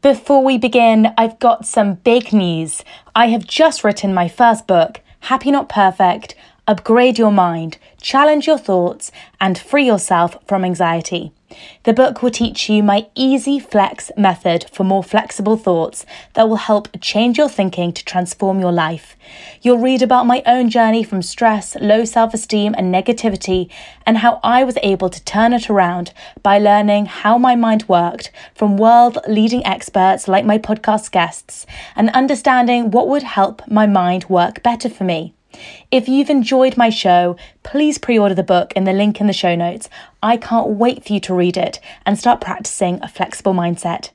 Before we begin, I've got some big news. I have just written my first book, Happy Not Perfect Upgrade Your Mind, Challenge Your Thoughts, and Free Yourself from Anxiety. The book will teach you my easy flex method for more flexible thoughts that will help change your thinking to transform your life. You'll read about my own journey from stress, low self esteem, and negativity, and how I was able to turn it around by learning how my mind worked from world leading experts like my podcast guests and understanding what would help my mind work better for me. If you've enjoyed my show, please pre order the book in the link in the show notes. I can't wait for you to read it and start practicing a flexible mindset.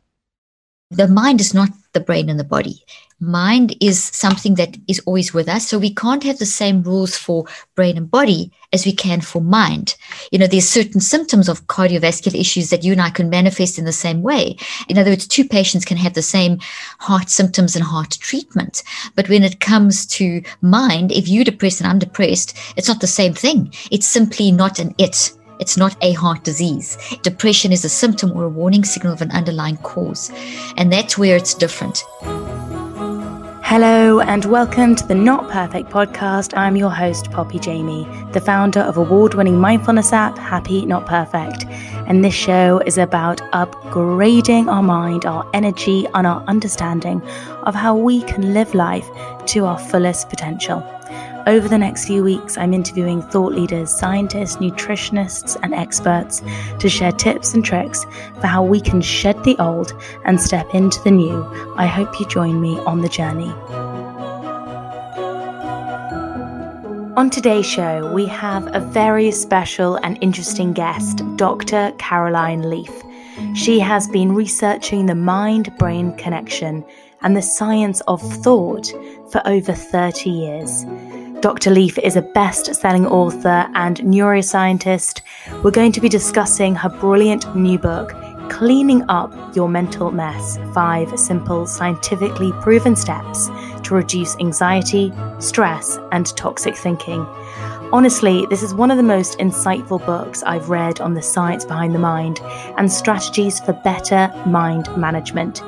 The mind is not the brain and the body mind is something that is always with us. So we can't have the same rules for brain and body as we can for mind. You know, there's certain symptoms of cardiovascular issues that you and I can manifest in the same way. In other words, two patients can have the same heart symptoms and heart treatment. But when it comes to mind, if you're depressed and I'm depressed, it's not the same thing. It's simply not an it. It's not a heart disease. Depression is a symptom or a warning signal of an underlying cause. And that's where it's different. Hello, and welcome to the Not Perfect podcast. I'm your host, Poppy Jamie, the founder of award winning mindfulness app Happy Not Perfect. And this show is about upgrading our mind, our energy, and our understanding of how we can live life to our fullest potential. Over the next few weeks, I'm interviewing thought leaders, scientists, nutritionists, and experts to share tips and tricks for how we can shed the old and step into the new. I hope you join me on the journey. On today's show, we have a very special and interesting guest, Dr. Caroline Leaf. She has been researching the mind brain connection and the science of thought for over 30 years. Dr. Leaf is a best selling author and neuroscientist. We're going to be discussing her brilliant new book, Cleaning Up Your Mental Mess Five Simple, Scientifically Proven Steps to Reduce Anxiety, Stress, and Toxic Thinking. Honestly, this is one of the most insightful books I've read on the science behind the mind and strategies for better mind management.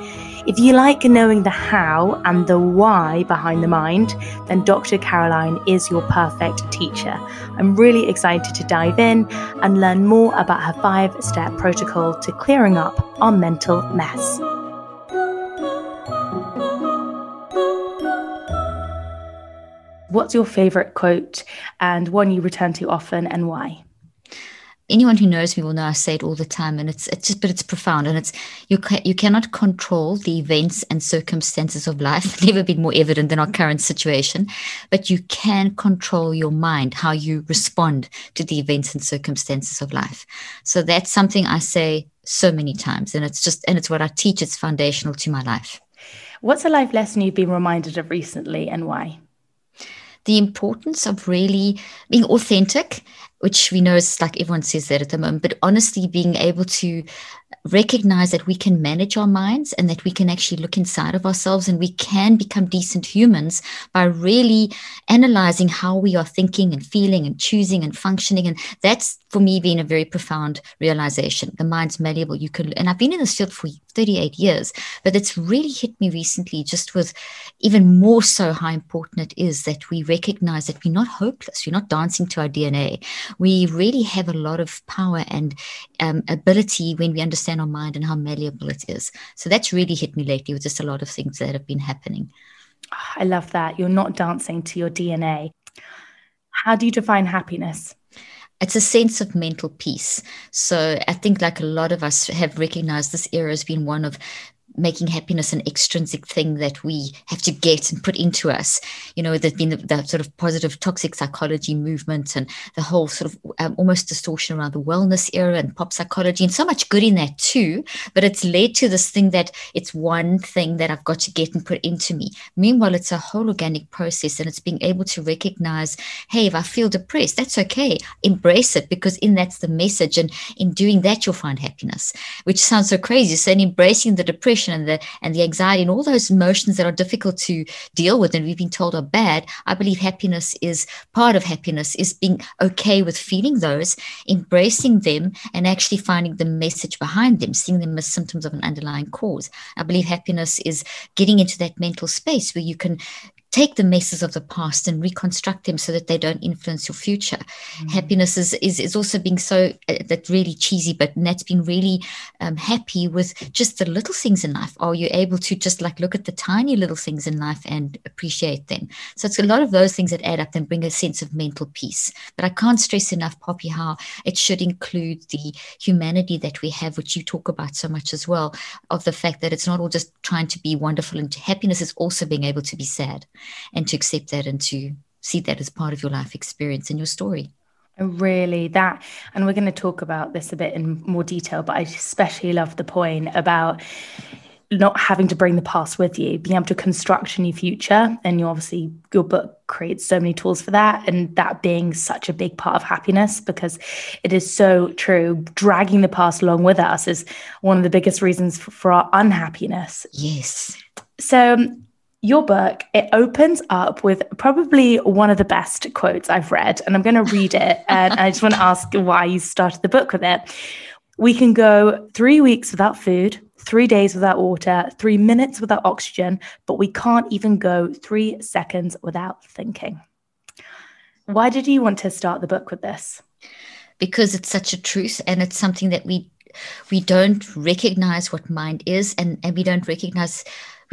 If you like knowing the how and the why behind the mind, then Dr. Caroline is your perfect teacher. I'm really excited to dive in and learn more about her five step protocol to clearing up our mental mess. What's your favorite quote and one you return to often and why? Anyone who knows me will know I say it all the time, and it's it's just but it's profound, and it's you ca- you cannot control the events and circumstances of life. Never been more evident than our current situation, but you can control your mind, how you respond to the events and circumstances of life. So that's something I say so many times, and it's just and it's what I teach. It's foundational to my life. What's a life lesson you've been reminded of recently, and why? The importance of really being authentic which we know is like everyone says that at the moment, but honestly, being able to recognize that we can manage our minds and that we can actually look inside of ourselves and we can become decent humans by really analyzing how we are thinking and feeling and choosing and functioning. And that's for me been a very profound realization. The mind's malleable. You can, and I've been in this field for 38 years, but it's really hit me recently just with even more so how important it is that we recognize that we're not hopeless. We're not dancing to our DNA. We really have a lot of power and um, ability when we understand our mind and how malleable it is. So that's really hit me lately with just a lot of things that have been happening. I love that. You're not dancing to your DNA. How do you define happiness? it's a sense of mental peace. So I think, like a lot of us have recognized, this era has been one of making happiness an extrinsic thing that we have to get and put into us. You know, there's been the, the sort of positive toxic psychology movement and the whole sort of um, almost distortion around the wellness era and pop psychology, and so much good in that too. But it's led to this thing that it's one thing that I've got to get and put into me. Meanwhile, it's a whole organic process, and it's being able to recognize, hey, if I feel depressed, that's okay. Embrace it because in that's the message, and in doing that, you'll find happiness. Which sounds so crazy. So, in embracing the depression depression and the and the anxiety and all those emotions that are difficult to deal with and we've been told are bad i believe happiness is part of happiness is being okay with feeling those embracing them and actually finding the message behind them seeing them as symptoms of an underlying cause. I believe happiness is getting into that mental space where you can take the messes of the past and reconstruct them so that they don't influence your future. Mm. Happiness is, is, is also being so uh, that really cheesy, but that's been really um, happy with just the little things in life. Are you able to just like look at the tiny little things in life and appreciate them? So it's a lot of those things that add up and bring a sense of mental peace. But I can't stress enough, Poppy, how it should include the humanity that we have, which you talk about so much as well, of the fact that it's not all just trying to be wonderful and happiness is also being able to be sad and to accept that and to see that as part of your life experience and your story. Really, that, and we're going to talk about this a bit in more detail, but I especially love the point about not having to bring the past with you, being able to construct a new future. And you obviously, your book creates so many tools for that. And that being such a big part of happiness because it is so true. Dragging the past along with us is one of the biggest reasons for, for our unhappiness. Yes. So, your book, it opens up with probably one of the best quotes I've read. And I'm going to read it. and I just want to ask why you started the book with it. We can go three weeks without food, three days without water, three minutes without oxygen, but we can't even go three seconds without thinking. Why did you want to start the book with this? Because it's such a truth and it's something that we we don't recognize what mind is and, and we don't recognize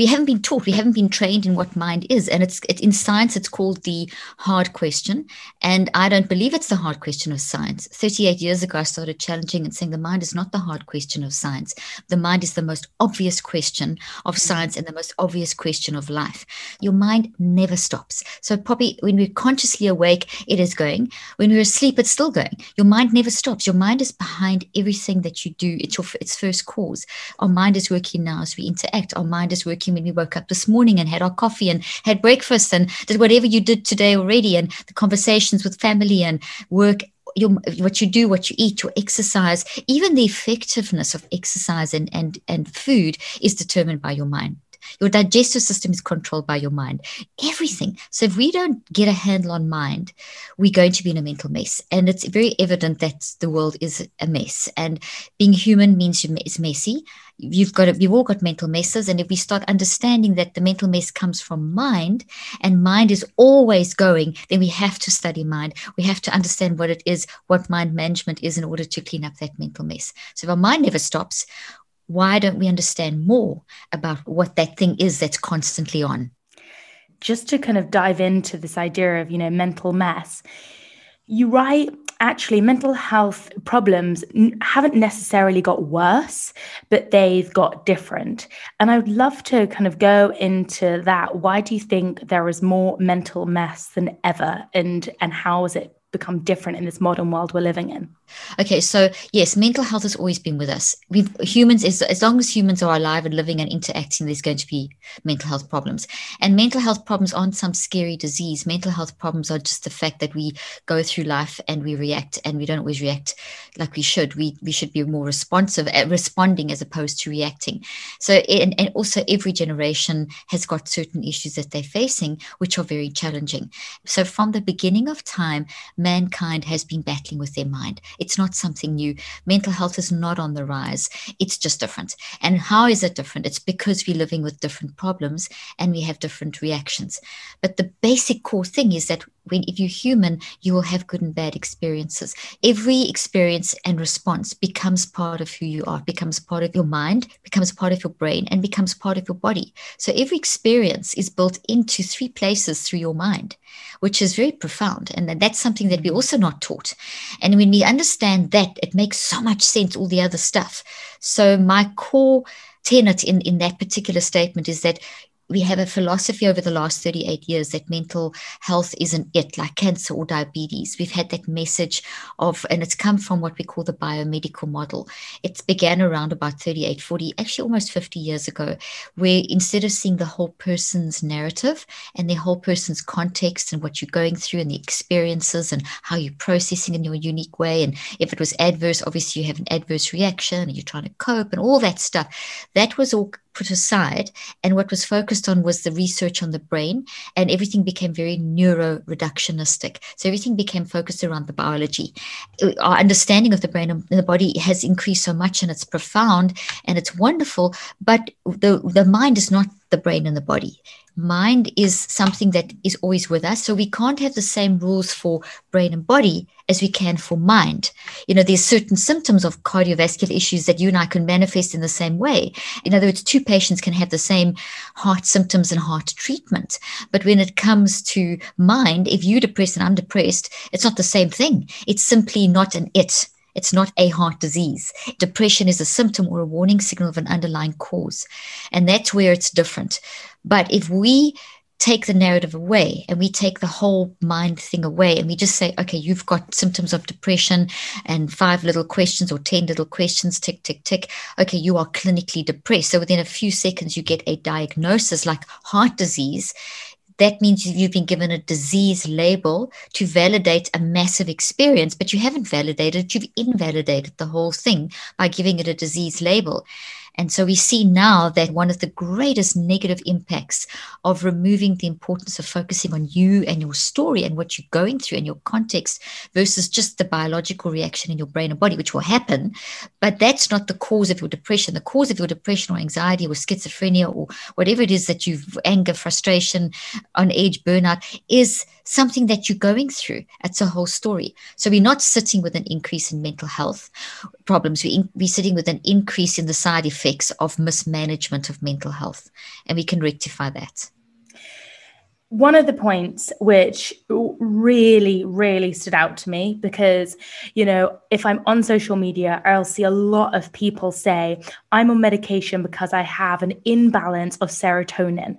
we haven't been taught, we haven't been trained in what mind is. And it's it, in science, it's called the hard question. And I don't believe it's the hard question of science. 38 years ago, I started challenging and saying the mind is not the hard question of science. The mind is the most obvious question of mm. science and the most obvious question of life. Your mind never stops. So, Poppy, when we're consciously awake, it is going. When we're asleep, it's still going. Your mind never stops. Your mind is behind everything that you do. It's your its first cause. Our mind is working now as we interact. Our mind is working when we woke up this morning and had our coffee and had breakfast and did whatever you did today already and the conversations with family and work your, what you do, what you eat, your exercise, even the effectiveness of exercise and, and, and food is determined by your mind. Your digestive system is controlled by your mind. Everything. So if we don't get a handle on mind, we're going to be in a mental mess. And it's very evident that the world is a mess. And being human means it's messy. You've got we've all got mental messes. And if we start understanding that the mental mess comes from mind and mind is always going, then we have to study mind. We have to understand what it is, what mind management is in order to clean up that mental mess. So if our mind never stops, why don't we understand more about what that thing is that's constantly on? Just to kind of dive into this idea of, you know, mental mess, you write actually mental health problems haven't necessarily got worse, but they've got different. And I would love to kind of go into that. Why do you think there is more mental mess than ever? And and how is it become different in this modern world we're living in? Okay, so yes, mental health has always been with us. We've humans, as, as long as humans are alive and living and interacting, there's going to be mental health problems. And mental health problems aren't some scary disease. Mental health problems are just the fact that we go through life and we react, and we don't always react like we should. We we should be more responsive at responding as opposed to reacting. So, and, and also every generation has got certain issues that they're facing, which are very challenging. So, from the beginning of time, mankind has been battling with their mind it's not something new. Mental health is not on the rise. It's just different. And how is it different? It's because we're living with different problems and we have different reactions. But the basic core thing is that when if you're human, you will have good and bad experiences. Every experience and response becomes part of who you are, becomes part of your mind, becomes part of your brain, and becomes part of your body. So every experience is built into three places through your mind, which is very profound. And that's something that we're also not taught. And when we understand that, it makes so much sense, all the other stuff. So my core tenet in, in that particular statement is that we have a philosophy over the last 38 years that mental health isn't it, like cancer or diabetes. We've had that message of, and it's come from what we call the biomedical model. It began around about 38, 40, actually almost 50 years ago, where instead of seeing the whole person's narrative and the whole person's context and what you're going through and the experiences and how you're processing in your unique way, and if it was adverse, obviously you have an adverse reaction and you're trying to cope and all that stuff, that was all put aside and what was focused on was the research on the brain and everything became very neuroreductionistic. So everything became focused around the biology. Uh, our understanding of the brain and the body has increased so much and it's profound and it's wonderful but the the mind is not the brain and the body mind is something that is always with us. So we can't have the same rules for brain and body as we can for mind. You know, there's certain symptoms of cardiovascular issues that you and I can manifest in the same way. In other words, two patients can have the same heart symptoms and heart treatment. But when it comes to mind, if you're depressed and I'm depressed, it's not the same thing. It's simply not an it. It's not a heart disease. Depression is a symptom or a warning signal of an underlying cause. And that's where it's different. But if we take the narrative away and we take the whole mind thing away and we just say, okay, you've got symptoms of depression and five little questions or 10 little questions, tick, tick, tick. Okay, you are clinically depressed. So within a few seconds, you get a diagnosis like heart disease that means you've been given a disease label to validate a massive experience, but you haven't validated, you've invalidated the whole thing by giving it a disease label. And so we see now that one of the greatest negative impacts of removing the importance of focusing on you and your story and what you're going through and your context versus just the biological reaction in your brain and body, which will happen. But that's not the cause of your depression. The cause of your depression or anxiety or schizophrenia or whatever it is that you've anger, frustration, on edge, burnout is something that you're going through. It's a whole story. So we're not sitting with an increase in mental health problems. We we're sitting with an increase in the side effects of mismanagement of mental health, and we can rectify that. One of the points which really, really stood out to me because, you know, if I'm on social media, I'll see a lot of people say, I'm on medication because I have an imbalance of serotonin.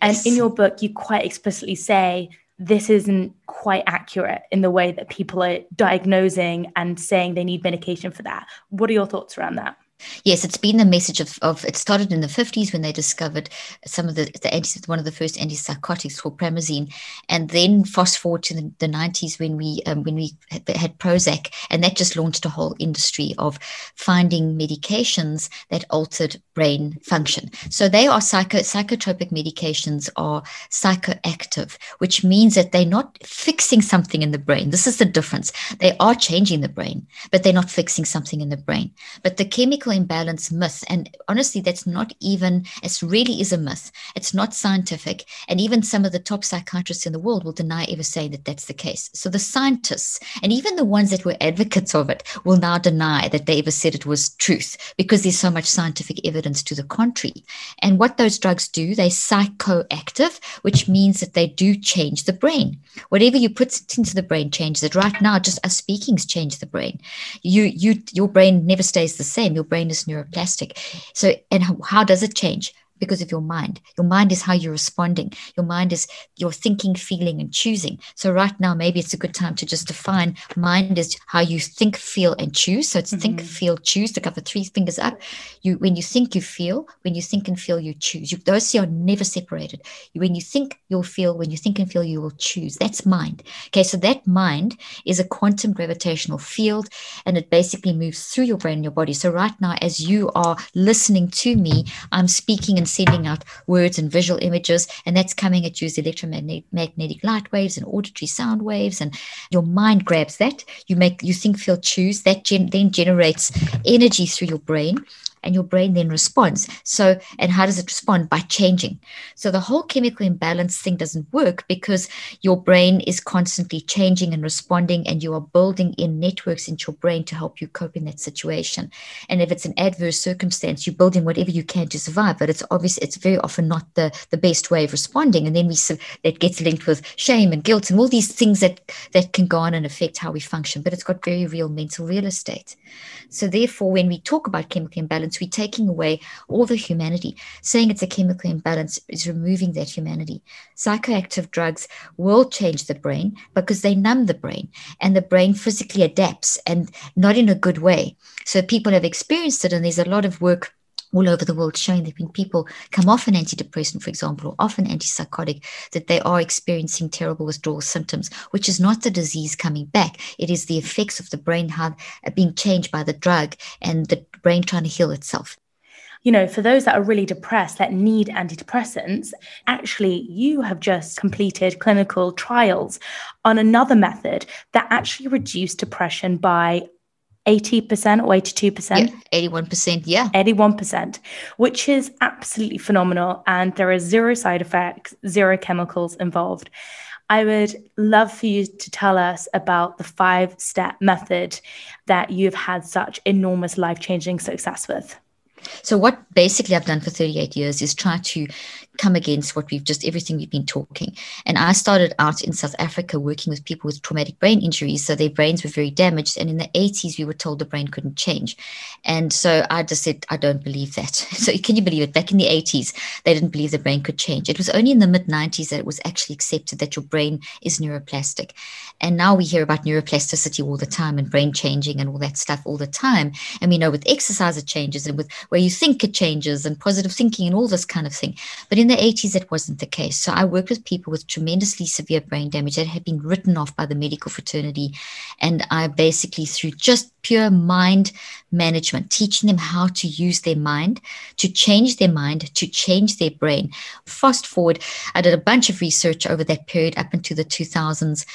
And yes. in your book, you quite explicitly say this isn't quite accurate in the way that people are diagnosing and saying they need medication for that. What are your thoughts around that? Yes, it's been the message of, of it started in the 50s when they discovered some of the, the anti, one of the first antipsychotics called Promazine. And then fast forward to the, the 90s when we um, when we had, Prozac, and that just launched a whole industry of finding medications that altered brain function. So they are psycho, psychotropic medications are psychoactive, which means that they're not fixing something in the brain. This is the difference. They are changing the brain, but they're not fixing something in the brain. But the chemical imbalance myth. And honestly, that's not even, it really is a myth. It's not scientific. And even some of the top psychiatrists in the world will deny ever saying that that's the case. So the scientists, and even the ones that were advocates of it, will now deny that they ever said it was truth because there's so much scientific evidence to the contrary. And what those drugs do, they're psychoactive, which means that they do change the brain. Whatever you put into the brain changes it. Right now, just us speakings change the brain. You, you, your brain never stays the same. Your brain brain is neuroplastic. So, and how, how does it change? Because of your mind. Your mind is how you're responding. Your mind is your thinking, feeling, and choosing. So right now, maybe it's a good time to just define mind is how you think, feel, and choose. So it's mm-hmm. think, feel, choose to cover three fingers up. You when you think, you feel. When you think and feel, you choose. You, those are never separated. When you think, you'll feel. When you think and feel, you will choose. That's mind. Okay, so that mind is a quantum gravitational field, and it basically moves through your brain and your body. So right now, as you are listening to me, I'm speaking and sending out words and visual images, and that's coming at you as electromagnetic light waves and auditory sound waves, and your mind grabs that. You make you think, feel, choose. That gen- then generates energy through your brain and your brain then responds. So, and how does it respond? By changing. So, the whole chemical imbalance thing doesn't work because your brain is constantly changing and responding, and you are building in networks into your brain to help you cope in that situation. And if it's an adverse circumstance, you're building whatever you can to survive, but it's obvious it's very often not the, the best way of responding. And then we that gets linked with shame and guilt and all these things that that can go on and affect how we function. But it's got very real mental real estate. So, therefore, when we talk about chemical imbalance, we're taking away all the humanity. Saying it's a chemical imbalance is removing that humanity. Psychoactive drugs will change the brain because they numb the brain, and the brain physically adapts and not in a good way. So, people have experienced it, and there's a lot of work all over the world showing that when people come off an antidepressant, for example, or off an antipsychotic, that they are experiencing terrible withdrawal symptoms, which is not the disease coming back. It is the effects of the brain uh, being changed by the drug and the brain trying to heal itself. You know, for those that are really depressed that need antidepressants, actually, you have just completed clinical trials on another method that actually reduced depression by 80% or 82%? Yeah, 81%, yeah. 81%, which is absolutely phenomenal. And there are zero side effects, zero chemicals involved. I would love for you to tell us about the five step method that you've had such enormous life changing success with. So, what basically I've done for 38 years is try to come against what we've just everything we've been talking. And I started out in South Africa working with people with traumatic brain injuries. So their brains were very damaged. And in the 80s, we were told the brain couldn't change. And so I just said, I don't believe that. So can you believe it? Back in the 80s, they didn't believe the brain could change. It was only in the mid 90s that it was actually accepted that your brain is neuroplastic. And now we hear about neuroplasticity all the time and brain changing and all that stuff all the time. And we know with exercise it changes and with where you think it changes and positive thinking and all this kind of thing. But in the 80s, that wasn't the case. So I worked with people with tremendously severe brain damage that had been written off by the medical fraternity. And I basically, through just pure mind management, teaching them how to use their mind, to change their mind, to change their brain. Fast forward, I did a bunch of research over that period up into the 2000s,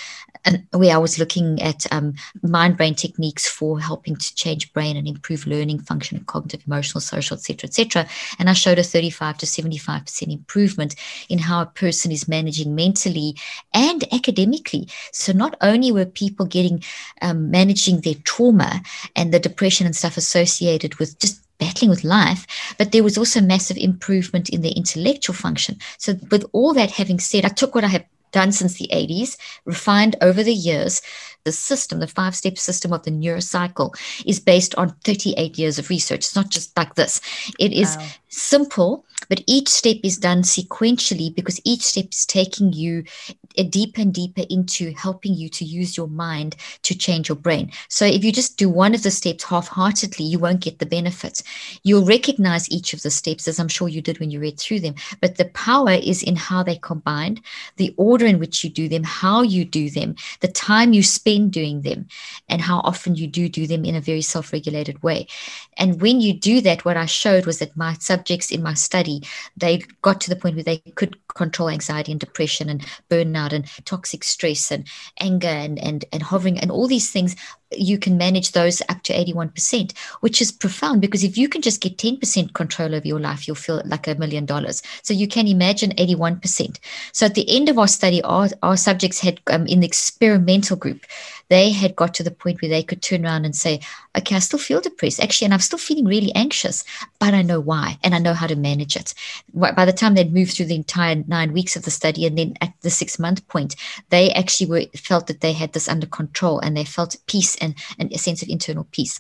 and where I was looking at um, mind brain techniques for helping to change brain and improve learning function, cognitive, emotional, social, etc., etc. And I showed a 35 to 75% improvement in how a person is managing mentally and academically. So not only were people getting um, managing their trauma and the depression and stuff associated with just battling with life, but there was also massive improvement in their intellectual function. So, with all that having said, I took what I have done since the 80s, refined over the years. The system, the five step system of the neurocycle, is based on 38 years of research. It's not just like this. It is wow. simple, but each step is done sequentially because each step is taking you deeper and deeper into helping you to use your mind to change your brain. So if you just do one of the steps half heartedly, you won't get the benefits. You'll recognize each of the steps, as I'm sure you did when you read through them, but the power is in how they combined, the order in which you do them, how you do them, the time you spend doing them, and how often you do do them in a very self regulated way. And when you do that, what I showed was that my subjects in my study, they got to the point where they could control anxiety and depression and burnout and toxic stress and anger and, and, and hovering and all these things you can manage those up to 81%, which is profound because if you can just get 10% control over your life, you'll feel like a million dollars. So you can imagine 81%. So at the end of our study, our, our subjects had um, in the experimental group, they had got to the point where they could turn around and say, okay, I still feel depressed, actually, and I'm still feeling really anxious, but I know why and I know how to manage it. By the time they'd moved through the entire nine weeks of the study, and then at the six month point, they actually were, felt that they had this under control and they felt peace and, and a sense of internal peace.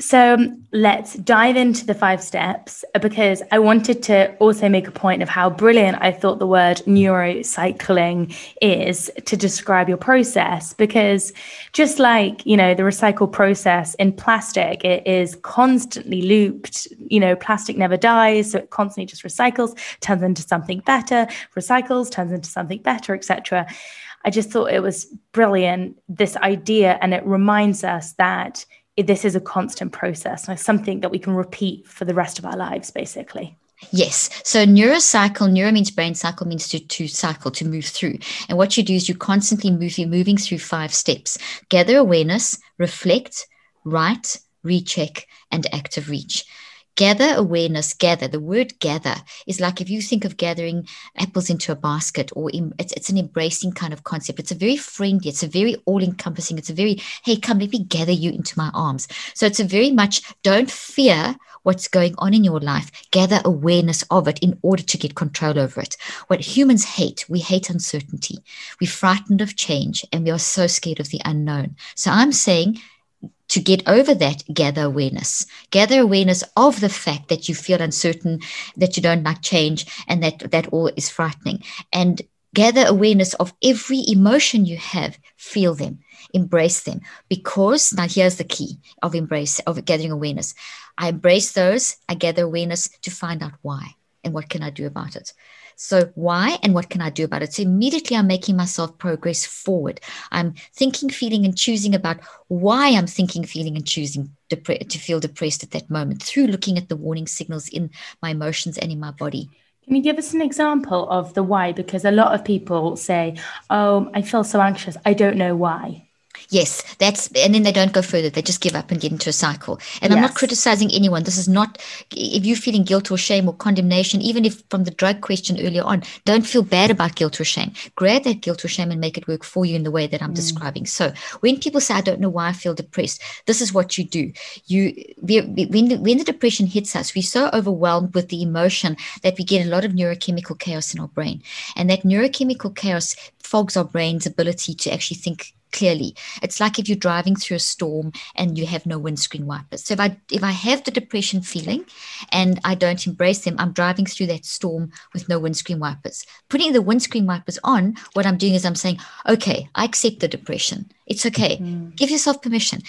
So um, let's dive into the five steps uh, because I wanted to also make a point of how brilliant I thought the word neurocycling is to describe your process. Because just like, you know, the recycle process in plastic, it is constantly looped. You know, plastic never dies. So it constantly just recycles, turns into something better, recycles, turns into something better, etc. I just thought it was brilliant, this idea. And it reminds us that this is a constant process, something that we can repeat for the rest of our lives, basically. Yes. So neurocycle, neuro means brain, cycle means to, to cycle, to move through. And what you do is you constantly move, you're moving through five steps. Gather awareness, reflect, write, recheck, and active reach gather awareness gather. The word gather is like if you think of gathering apples into a basket or it's, it's an embracing kind of concept. It's a very friendly it's a very all-encompassing it's a very hey come let me gather you into my arms. So it's a very much don't fear what's going on in your life. Gather awareness of it in order to get control over it. What humans hate we hate uncertainty. We're frightened of change and we are so scared of the unknown. So i'm saying to get over that, gather awareness. Gather awareness of the fact that you feel uncertain, that you don't like change, and that that all is frightening. And gather awareness of every emotion you have, feel them, embrace them. Because now here's the key of embrace, of gathering awareness. I embrace those, I gather awareness to find out why and what can I do about it. So, why and what can I do about it? So, immediately I'm making myself progress forward. I'm thinking, feeling, and choosing about why I'm thinking, feeling, and choosing depre- to feel depressed at that moment through looking at the warning signals in my emotions and in my body. Can you give us an example of the why? Because a lot of people say, Oh, I feel so anxious. I don't know why. Yes, that's and then they don't go further. They just give up and get into a cycle. And yes. I'm not criticizing anyone. This is not if you're feeling guilt or shame or condemnation, even if from the drug question earlier on, don't feel bad about guilt or shame. Grab that guilt or shame and make it work for you in the way that I'm mm. describing. So when people say, I don't know why I feel depressed, this is what you do. You when the, when the depression hits us, we're so overwhelmed with the emotion that we get a lot of neurochemical chaos in our brain. And that neurochemical chaos fogs our brain's ability to actually think clearly. It's like if you're driving through a storm and you have no windscreen wipers. So if I if I have the depression feeling and I don't embrace them, I'm driving through that storm with no windscreen wipers. Putting the windscreen wipers on, what I'm doing is I'm saying, okay, I accept the depression. It's okay. Mm-hmm. Give yourself permission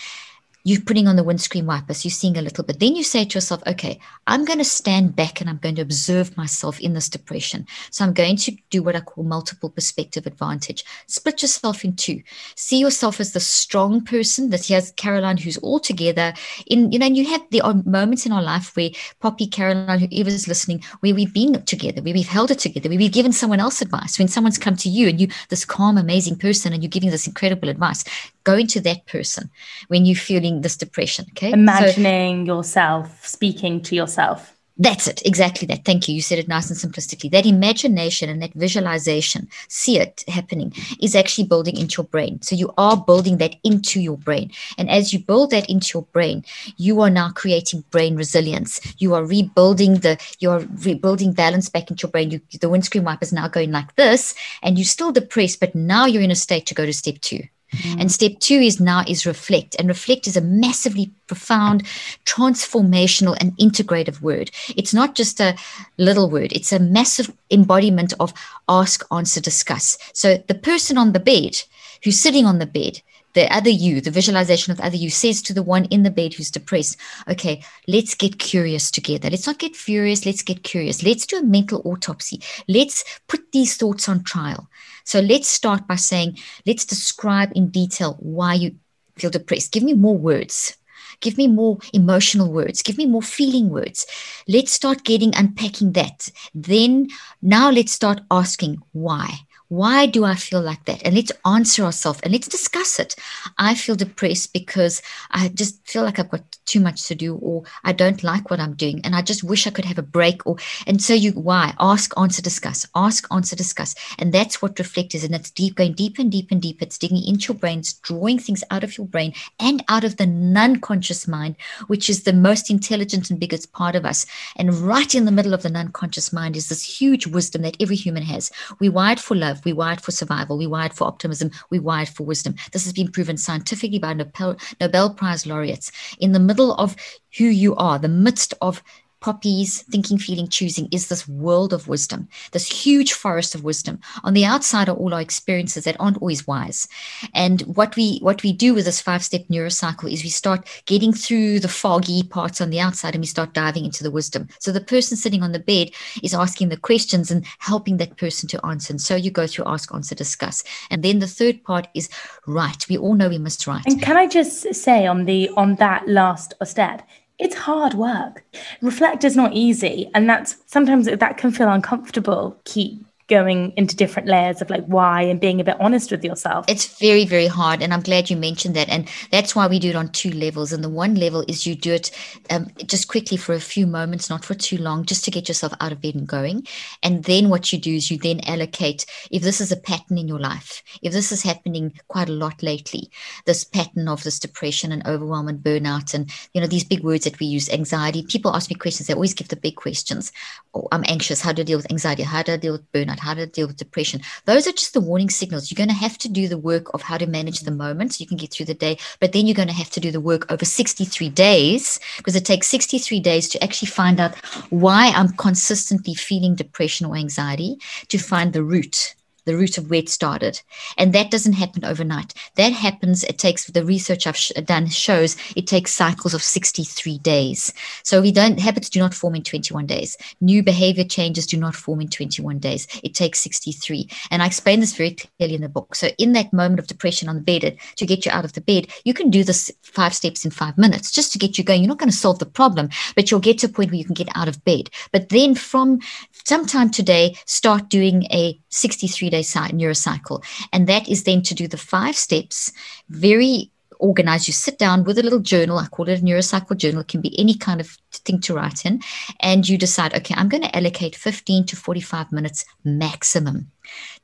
you're putting on the windscreen wipers, you're seeing a little bit. Then you say to yourself, okay, I'm going to stand back and I'm going to observe myself in this depression. So I'm going to do what I call multiple perspective advantage. Split yourself in two. See yourself as the strong person that here's Caroline who's all together. In you know, and you have the moments in our life where Poppy, Caroline, whoever's listening, where we've been together, where we've held it together, where we've given someone else advice. When someone's come to you and you this calm, amazing person, and you're giving this incredible advice, go into that person when you're feeling this depression. Okay. Imagining so, yourself speaking to yourself. That's it. Exactly that. Thank you. You said it nice and simplistically. That imagination and that visualization, see it happening, is actually building into your brain. So you are building that into your brain. And as you build that into your brain, you are now creating brain resilience. You are rebuilding the, you are rebuilding balance back into your brain. You, the windscreen wiper is now going like this, and you're still depressed, but now you're in a state to go to step two. Mm. And step two is now is reflect. And reflect is a massively profound, transformational, and integrative word. It's not just a little word, it's a massive embodiment of ask, answer, discuss. So the person on the bed who's sitting on the bed the other you, the visualization of the other you says to the one in the bed who's depressed, okay, let's get curious together. Let's not get furious. Let's get curious. Let's do a mental autopsy. Let's put these thoughts on trial. So let's start by saying, let's describe in detail why you feel depressed. Give me more words. Give me more emotional words. Give me more feeling words. Let's start getting unpacking that. Then, now let's start asking why. Why do I feel like that? And let's answer ourselves and let's discuss it. I feel depressed because I just feel like I've got too much to do or I don't like what I'm doing and I just wish I could have a break or and so you why ask answer discuss ask answer discuss and that's what reflect is and it's deep going deep and deep and deep it's digging into your brains drawing things out of your brain and out of the non-conscious mind which is the most intelligent and biggest part of us and right in the middle of the non-conscious mind is this huge wisdom that every human has we wired for love we wired for survival. We wired for optimism. We wired for wisdom. This has been proven scientifically by Nobel, Nobel Prize laureates. In the middle middle of who you are, the midst of poppies, thinking, feeling, choosing is this world of wisdom, this huge forest of wisdom. On the outside are all our experiences that aren't always wise. And what we what we do with this five-step neurocycle is we start getting through the foggy parts on the outside and we start diving into the wisdom. So the person sitting on the bed is asking the questions and helping that person to answer. And so you go through ask, answer, discuss. And then the third part is write. We all know we must write. And can I just say on the on that last step, it's hard work. Reflect is not easy. And that's sometimes that can feel uncomfortable. Keep going into different layers of like why and being a bit honest with yourself. It's very, very hard. And I'm glad you mentioned that. And that's why we do it on two levels. And the one level is you do it um, just quickly for a few moments, not for too long, just to get yourself out of bed and going. And then what you do is you then allocate, if this is a pattern in your life, if this is happening quite a lot lately, this pattern of this depression and overwhelm and burnout and, you know, these big words that we use, anxiety, people ask me questions. They always give the big questions. Oh, I'm anxious. How do I deal with anxiety? How do I deal with burnout? How to deal with depression. Those are just the warning signals. You're going to have to do the work of how to manage the moment so you can get through the day, but then you're going to have to do the work over 63 days because it takes 63 days to actually find out why I'm consistently feeling depression or anxiety, to find the root the root of where it started. And that doesn't happen overnight. That happens, it takes the research I've sh- done shows it takes cycles of 63 days. So we don't, habits do not form in 21 days. New behavior changes do not form in 21 days. It takes 63. And I explain this very clearly in the book. So in that moment of depression on the bed, to get you out of the bed, you can do this five steps in five minutes just to get you going. You're not going to solve the problem, but you'll get to a point where you can get out of bed. But then from sometime today, start doing a 63 day neurocycle. And that is then to do the five steps very organized. You sit down with a little journal. I call it a neurocycle journal. It can be any kind of thing to write in. And you decide, okay, I'm going to allocate 15 to 45 minutes maximum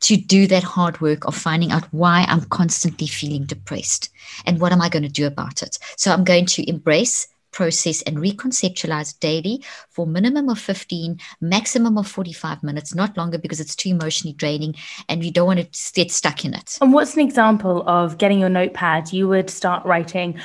to do that hard work of finding out why I'm constantly feeling depressed and what am I going to do about it. So I'm going to embrace process and reconceptualize daily for minimum of 15 maximum of 45 minutes not longer because it's too emotionally draining and you don't want to get stuck in it. And what's an example of getting your notepad? You would start writing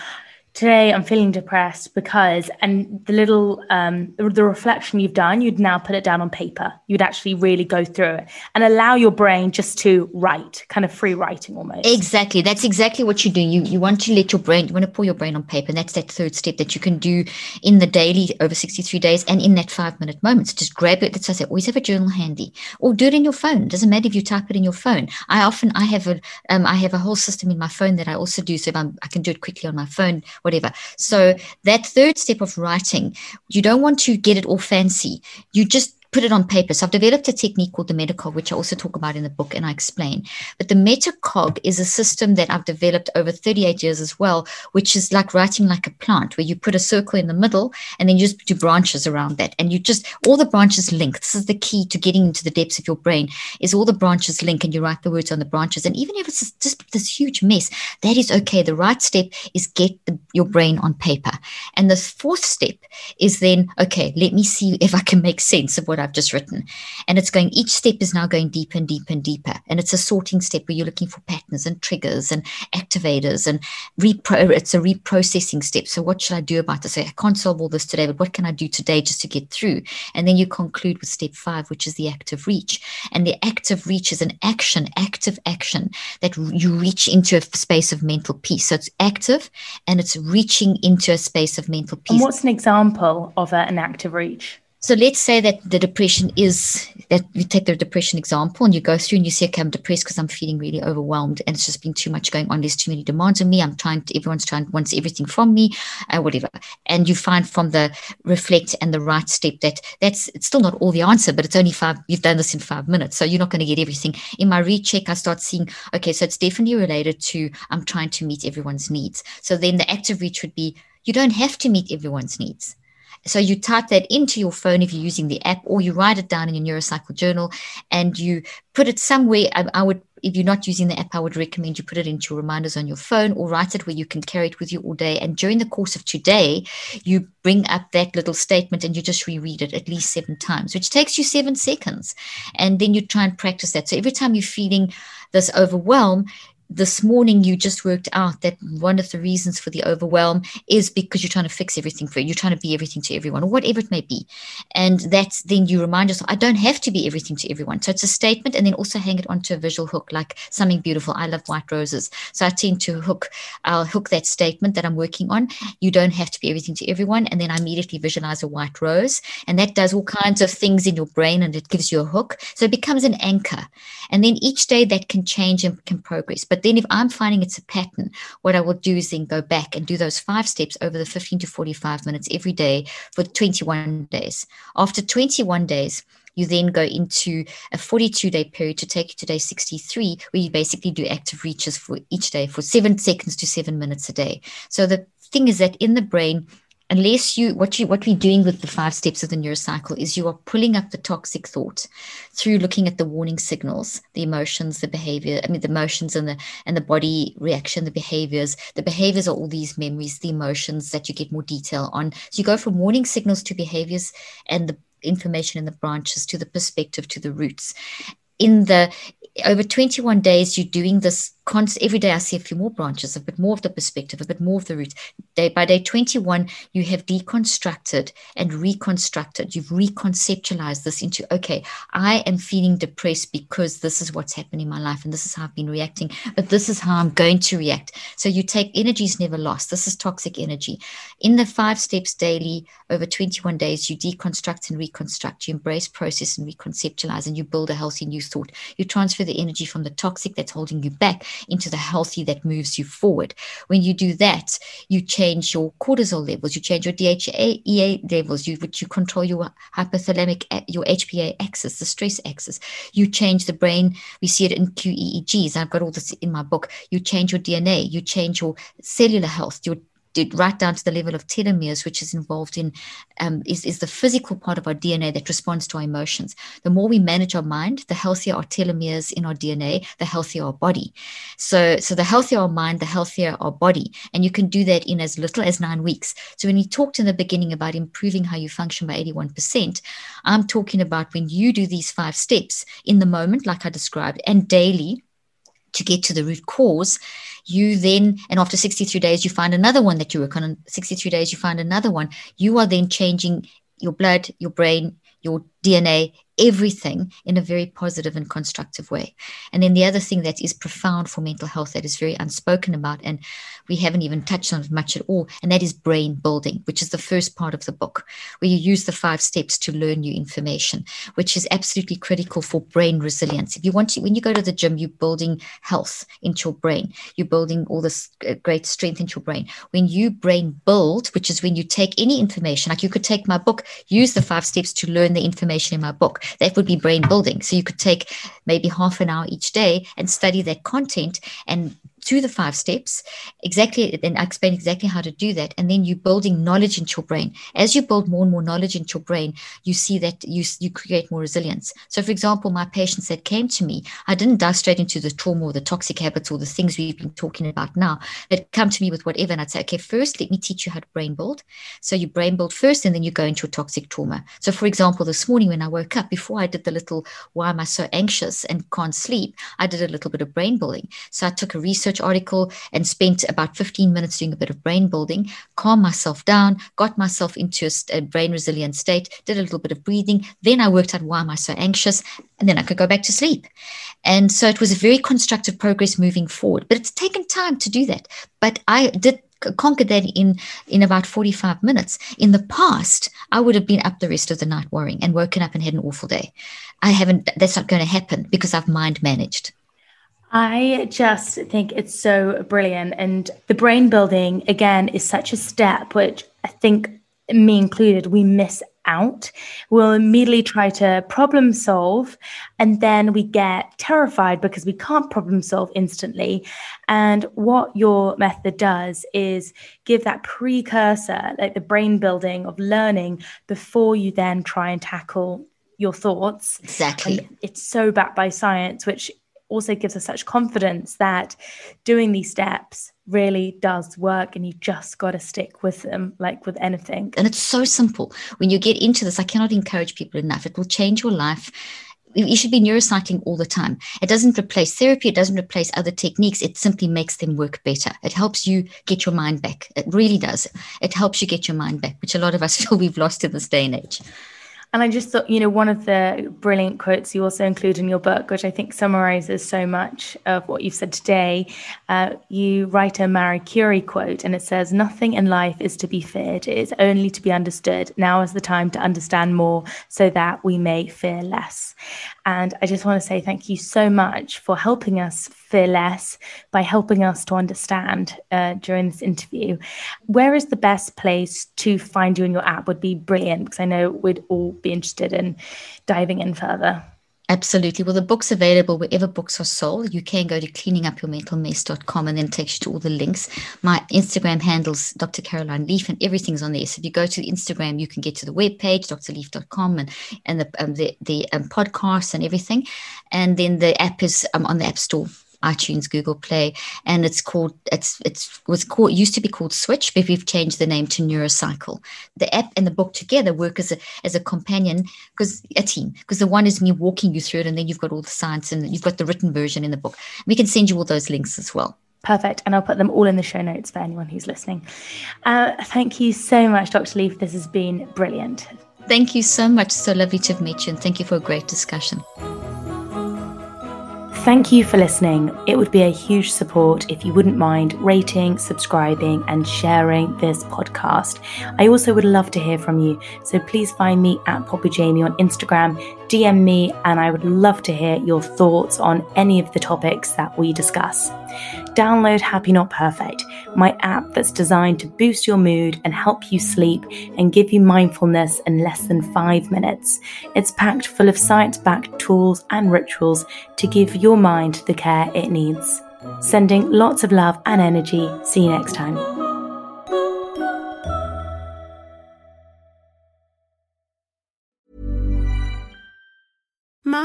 today I'm feeling depressed because, and the little, um, the reflection you've done, you'd now put it down on paper. You'd actually really go through it and allow your brain just to write, kind of free writing almost. Exactly. That's exactly what you do. You, you want to let your brain, you want to pull your brain on paper. And that's that third step that you can do in the daily over 63 days and in that five minute moments. Just grab it. That's why I say always have a journal handy or do it in your phone. Doesn't matter if you type it in your phone. I often, I have a, um, I have a whole system in my phone that I also do. So I can do it quickly on my phone whatever. So that third step of writing, you don't want to get it all fancy. You just put it on paper. So I've developed a technique called the Metacog, which I also talk about in the book and I explain. But the Metacog is a system that I've developed over 38 years as well, which is like writing like a plant, where you put a circle in the middle and then you just do branches around that. And you just, all the branches link. This is the key to getting into the depths of your brain, is all the branches link and you write the words on the branches. And even if it's just this huge mess, that is okay. The write step is get the, your brain on paper. And the fourth step is then, okay, let me see if I can make sense of what I've just written. And it's going, each step is now going deeper and deeper and deeper. And it's a sorting step where you're looking for patterns and triggers and activators and repro, it's a reprocessing step. So what should I do about this? I can't solve all this today, but what can I do today just to get through? And then you conclude with step five, which is the active reach. And the active reach is an action, active action that you reach into a space of mental peace. So it's active and it's reaching into a space of mental peace. And what's an example of a, an active reach? So let's say that the depression is that you take the depression example and you go through and you say, okay, I'm depressed because I'm feeling really overwhelmed and it's just been too much going on. There's too many demands on me. I'm trying to, everyone's trying, wants everything from me, uh, whatever. And you find from the reflect and the write step that that's, it's still not all the answer, but it's only five, you've done this in five minutes. So you're not going to get everything. In my recheck, I start seeing, okay, so it's definitely related to, I'm trying to meet everyone's needs. So then the active reach would be, you don't have to meet everyone's needs so you type that into your phone if you're using the app, or you write it down in your neurocycle journal and you put it somewhere. I, I would if you're not using the app, I would recommend you put it into reminders on your phone or write it where you can carry it with you all day. And during the course of today, you bring up that little statement and you just reread it at least seven times, which takes you seven seconds. And then you try and practice that. So every time you're feeling this overwhelm, this morning you just worked out that one of the reasons for the overwhelm is because you're trying to fix everything for you. You're trying to be everything to everyone, or whatever it may be. And that's then you remind yourself, I don't have to be everything to everyone. So it's a statement, and then also hang it onto a visual hook, like something beautiful. I love white roses. So I tend to hook, I'll hook that statement that I'm working on. You don't have to be everything to everyone. And then I immediately visualize a white rose. And that does all kinds of things in your brain and it gives you a hook. So it becomes an anchor. And then each day that can change and can progress. But then if I'm finding it's a pattern, what I will do is then go back and do those five steps over the 15 to 45 minutes every day for 21 days. After 21 days, you then go into a 42 day period to take you to day 63, where you basically do active reaches for each day for seven seconds to seven minutes a day. So the thing is that in the brain, unless you what you what we're doing with the five steps of the neurocycle is you are pulling up the toxic thought through looking at the warning signals the emotions the behavior i mean the emotions and the and the body reaction the behaviors. The behaviors are all these memories the emotions that you get more detail on. So you go from warning signals to behaviors and the information in the branches to the perspective to the roots. In the over 21 days you're doing this every day I see a few more branches, a bit more of the perspective, a bit more of the root. Day by day 21, you have deconstructed and reconstructed. You've reconceptualized this into, okay, I am feeling depressed because this is what's happening in my life and this is how I've been reacting, but this is how I'm going to react. So you take energy is never lost. This is toxic energy. In the five steps daily, over 21 days, you deconstruct and reconstruct. You embrace, process, and reconceptualize, and you build a healthy new thought. You transfer the energy from the toxic that's holding you back into the healthy that moves you forward. When you do that, you change your cortisol levels, you change your DHEA levels, you which you control your hypothalamic, your HPA axis, the stress axis. You change the brain. We see it in QEEGs. I've got all this in my book. You change your DNA. You change your cellular health, your right down to the level of telomeres, which is involved in um, is, is the physical part of our DNA that responds to our emotions. The more we manage our mind, the healthier our telomeres in our DNA, the healthier our body. So, so the healthier our mind, the healthier our body. And you can do that in as little as nine weeks. So when you talked in the beginning about improving how you function by 81%, I'm talking about when you do these five steps in the moment, like I described, and daily to get to the root cause you then and after 63 days you find another one that you work on. 63 days you find another one. You are then changing your blood your brain your dna everything in a very positive and constructive way. And then the other thing that is profound for mental health that is very unspoken about, and we haven't even touched on it much at all, and that is brain building, which is the first part of the book, where you use the five steps to learn new information, which is absolutely critical for brain resilience. If you want to, when you go to the gym, you're building health into your brain, you're building all this uh, great strength into your brain. When you brain build, which is when you take any information, like you could take my book, use the five steps to learn the information in my book that would be brain building. So you could take maybe half an hour each day and study that content and through the five steps exactly then i explain exactly how to do that. And then you're building knowledge into your brain. As you build more and more knowledge into your brain you see that you, you create more resilience. So for example my patients that came to me i didn't dive straight into the trauma or the toxic habits or the things we've been talking about now. That come to me with whatever and i'd say okay first let me teach you how to brain build. So you brain build first and then you go into a toxic trauma. So for example this morning when i woke up before i did the little why am i so anxious and can't sleep? I did a little bit of brain building. So i took a research research article and spent about 15 minutes doing a bit of brain building, calmed myself down, got myself into a, a brain resilient state, did a little bit of breathing. Then I worked out why am I so anxious, and then I could go back to sleep. And so it was a very constructive progress moving forward. But it's taken time to do that. But I did conquer that in in about 45 minutes in the past i would have been up the rest of the night worrying and woken up and had an awful day i haven't that's not going to happen because i've mind managed I just think it's so brilliant. And the brain building, again, is such a step, which I think, me included, we miss out. We'll immediately try to problem solve, and then we get terrified because we can't problem solve instantly. And what your method does is give that precursor, like the brain building of learning, before you then try and tackle your thoughts. Exactly. And it's so backed by science, which also gives us such confidence that doing these steps really does work and you just got to stick with them like with anything and it's so simple when you get into this i cannot encourage people enough it will change your life you should be neurocycling all the time. It doesn't replace therapy, it doesn't replace other techniques. It simply makes them work better. It helps you get your mind back. It really does. It helps you get your mind back, which a lot of us feel we've lost in this day and age. And I just thought, you know, one of the brilliant quotes you also include in your book, which I think summarizes so much of what you've said today, uh, you write a Marie Curie quote, and it says, Nothing in life is to be feared, it is only to be understood. Now is the time to understand more so that we may fear less. And I just want to say thank you so much for helping us fear less by helping us to understand uh, during this interview. Where is the best place to find you in your app would be brilliant because I know we'd all be interested in diving in further. Absolutely. Well, the book's available wherever books are sold. You can go to cleaningupyourmentalmess.com and then it takes you to all the links. My Instagram handles Dr. Caroline Leaf and everything's on there. So if you go to Instagram, you can get to the webpage, drleaf.com and, and the, um, the, the um, podcasts and everything. And then the app is um, on the App Store iTunes, Google Play, and it's called it's it's was called used to be called Switch, but we've changed the name to Neurocycle. The app and the book together work as a as a companion because a team because the one is me walking you through it, and then you've got all the science and you've got the written version in the book. We can send you all those links as well. Perfect. And I'll put them all in the show notes for anyone who's listening. Uh, thank you so much, Dr. Leaf. This has been brilliant. Thank you so much. So lovely to have met you, and thank you for a great discussion. Thank you for listening. It would be a huge support if you wouldn't mind rating, subscribing, and sharing this podcast. I also would love to hear from you, so please find me at Poppy Jamie on Instagram, DM me, and I would love to hear your thoughts on any of the topics that we discuss. Download Happy Not Perfect, my app that's designed to boost your mood and help you sleep and give you mindfulness in less than five minutes. It's packed full of science backed tools and rituals to give your mind the care it needs. Sending lots of love and energy. See you next time.